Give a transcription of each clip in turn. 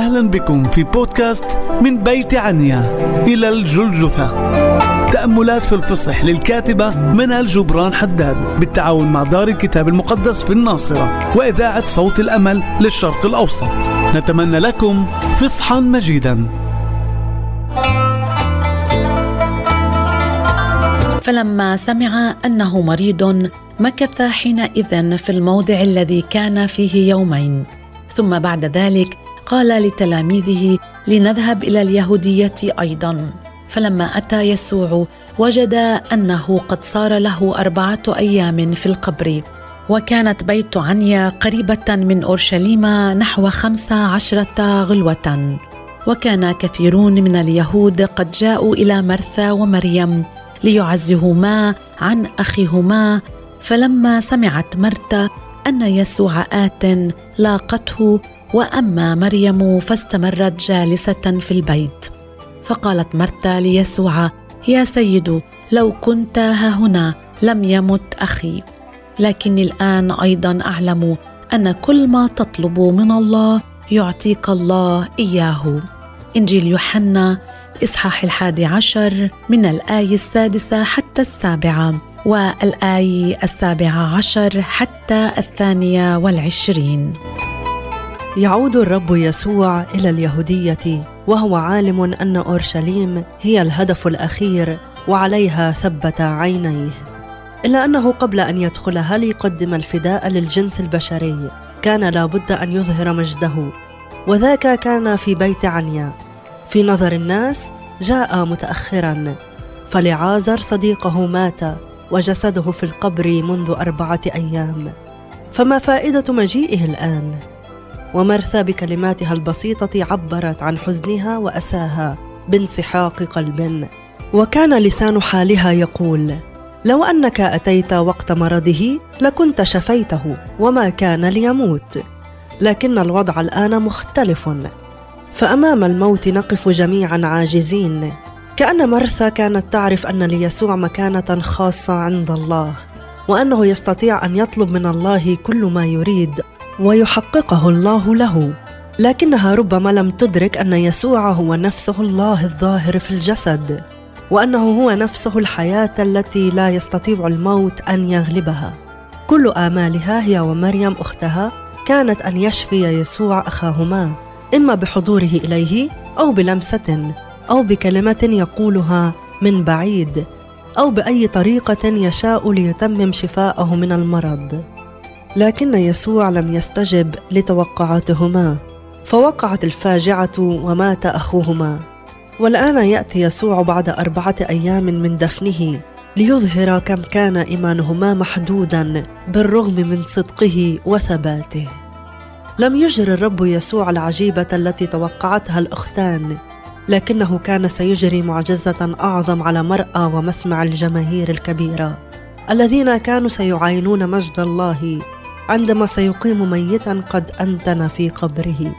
أهلا بكم في بودكاست من بيت عنيا. إلى الجلجثة. تأملات في الفصح للكاتبة منال جبران حداد بالتعاون مع دار الكتاب المقدس في الناصرة وإذاعة صوت الأمل للشرق الأوسط. نتمنى لكم فصحا مجيدا. فلما سمع أنه مريض مكث حينئذ في الموضع الذي كان فيه يومين. ثم بعد ذلك قال لتلاميذه لنذهب إلى اليهودية أيضا. فلما أتى يسوع وجد أنه قد صار له أربعة أيام في القبر وكانت بيت عنيا قريبة من أورشليم نحو خمس عشرة غلوة. وكان كثيرون من اليهود قد جاءوا إلى مرثا ومريم ليعزهما عن أخيهما. فلما سمعت مرتا أن يسوع آت لاقته وأما مريم فاستمرت جالسة في البيت. فقالت مرتا ليسوع يا سيد لو كنت ها هنا لم يمت أخي. لكني الآن أيضا أعلم أن كل ما تطلب من الله يعطيك الله إياه. إنجيل يوحنا إصحاح الحادي عشر من الآية السادسة حتى السابعة والآية السابعة عشر حتى الثانية والعشرين. يعود الرب يسوع إلى اليهودية وهو عالم أن أورشليم هي الهدف الأخير وعليها ثبت عينيه. إلا أنه قبل أن يدخلها ليقدم الفداء للجنس البشري كان لابد أن يظهر مجده. وذاك كان في بيت عنيا. في نظر الناس جاء متأخرا. فلعازر صديقه مات وجسده في القبر منذ أربعة أيام. فما فائدة مجيئه الآن؟ ومرثا بكلماتها البسيطة عبرت عن حزنها وأساها بانسحاق قلب. وكان لسان حالها يقول لو أنك أتيت وقت مرضه لكنت شفيته وما كان ليموت لكن الوضع الآن مختلف. فأمام الموت نقف جميعا عاجزين. كأن مرثا كانت تعرف أن ليسوع مكانة خاصة عند الله وأنه يستطيع أن يطلب من الله كل ما يريد ويحققه الله له. لكنها ربما لم تدرك أن يسوع هو نفسه الله الظاهر في الجسد وأنه هو نفسه الحياة التي لا يستطيع الموت أن يغلبها. كل آمالها هي ومريم أختها كانت أن يشفي يسوع أخاهما إما بحضوره إليه أو بلمسة أو بكلمة يقولها من بعيد أو بأي طريقة يشاء ليتمم شفاءه من المرض. لكن يسوع لم يستجب لتوقعاتهما. فوقعت الفاجعة ومات أخوهما. والآن يأتي يسوع بعد أربعة أيام من دفنه ليظهر كم كان إيمانهما محدودا بالرغم من صدقه وثباته. لم يجر الرب يسوع العجيبة التي توقعتها الأختان لكنه كان سيجري معجزة أعظم على مرأى ومسمع الجماهير الكبيرة الذين كانوا سيعاينون مجد الله عندما سيقيم ميتا قد أنتن في قبره.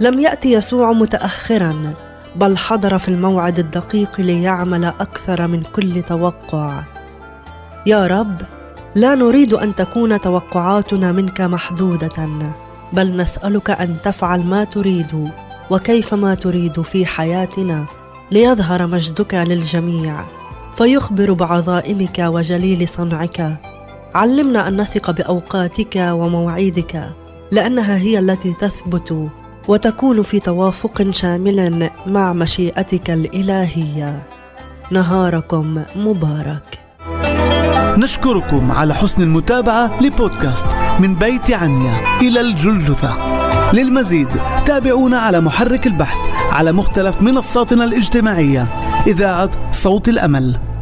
لم يأتي يسوع متاخرا بل حضر في الموعد الدقيق ليعمل أكثر من كل توقع. يا رب لا نريد أن تكون توقعاتنا منك محدودة بل نسألك أن تفعل ما تريد وكيفما تريد في حياتنا ليظهر مجدك للجميع. فيخبر بعظائمك وجليل صنعك علمنا أن نثق بأوقاتك ومواعيدك لأنها هي التي تثبت وتكون في توافق شامل مع مشيئتك الإلهية. نهاركم مبارك. نشكركم على حسن المتابعة لبودكاست من بيت عنيا إلى الجلجثة. للمزيد تابعونا على محرك البحث على مختلف منصاتنا الاجتماعية. إذاعة صوت الأمل.